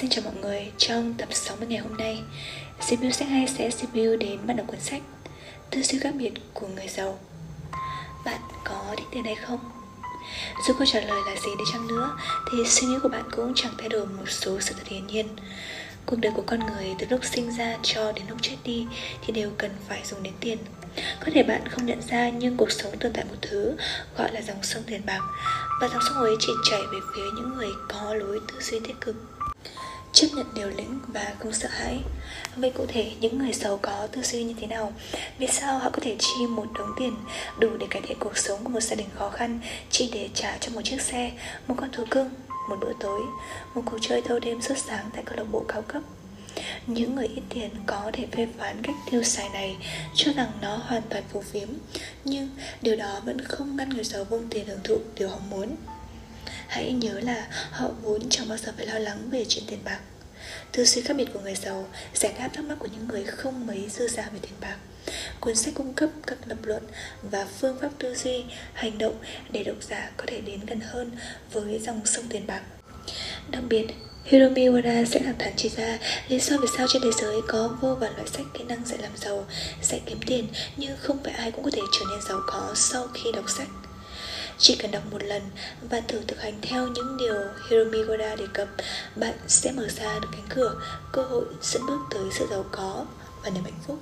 Xin chào mọi người, trong tập 60 ngày hôm nay. Review sách 2 sẽ review đến bạn đọc cuốn sách Tư duy khác biệt của người giàu. Bạn có thích tiền hay không? Dù câu trả lời là gì đi chăng nữa Thì suy nghĩ của bạn cũng chẳng thay đổi một số sự thật hiển nhiên. Cuộc đời của con người từ lúc sinh ra cho đến lúc chết đi Thì đều cần phải dùng đến tiền. Có thể bạn không nhận ra nhưng cuộc sống tồn tại một thứ Gọi là dòng sông tiền bạc. Và dòng sông ấy chỉ chảy về phía những người có lối tư duy tích cực chấp nhận điều lĩnh và không sợ hãi. Vậy cụ thể, những người giàu có, tư duy như thế nào? Vì sao họ có thể chi một đống tiền đủ để cải thiện cuộc sống của một gia đình khó khăn, chỉ để trả cho một chiếc xe, một con thú cưng, một bữa tối, một cuộc chơi thâu đêm suốt sáng tại câu lạc bộ cao cấp? Những người ít tiền có thể phê phán cách tiêu xài này cho rằng nó hoàn toàn phù phiếm, nhưng điều đó vẫn không ngăn người giàu vung tiền hưởng thụ điều họ muốn hãy nhớ là họ vốn chẳng bao giờ phải lo lắng về chuyện tiền bạc. Tư duy khác biệt của người giàu giải đáp thắc mắc của những người không mấy dư giả về tiền bạc. Cuốn sách cung cấp các lập luận và phương pháp tư duy hành động để độc giả có thể đến gần hơn với dòng sông tiền bạc. Đặc biệt Hiromi Wada sẽ thẳng thắn chỉ ra lý do vì sao trên thế giới có vô vàn loại sách kỹ năng dạy làm giàu, dạy kiếm tiền nhưng không phải ai cũng có thể trở nên giàu có sau khi đọc sách. Chỉ cần đọc một lần và thử thực hành theo những điều Hiromi Goda đề cập, bạn sẽ mở ra được cánh cửa, cơ hội dẫn bước tới sự giàu có và niềm hạnh phúc.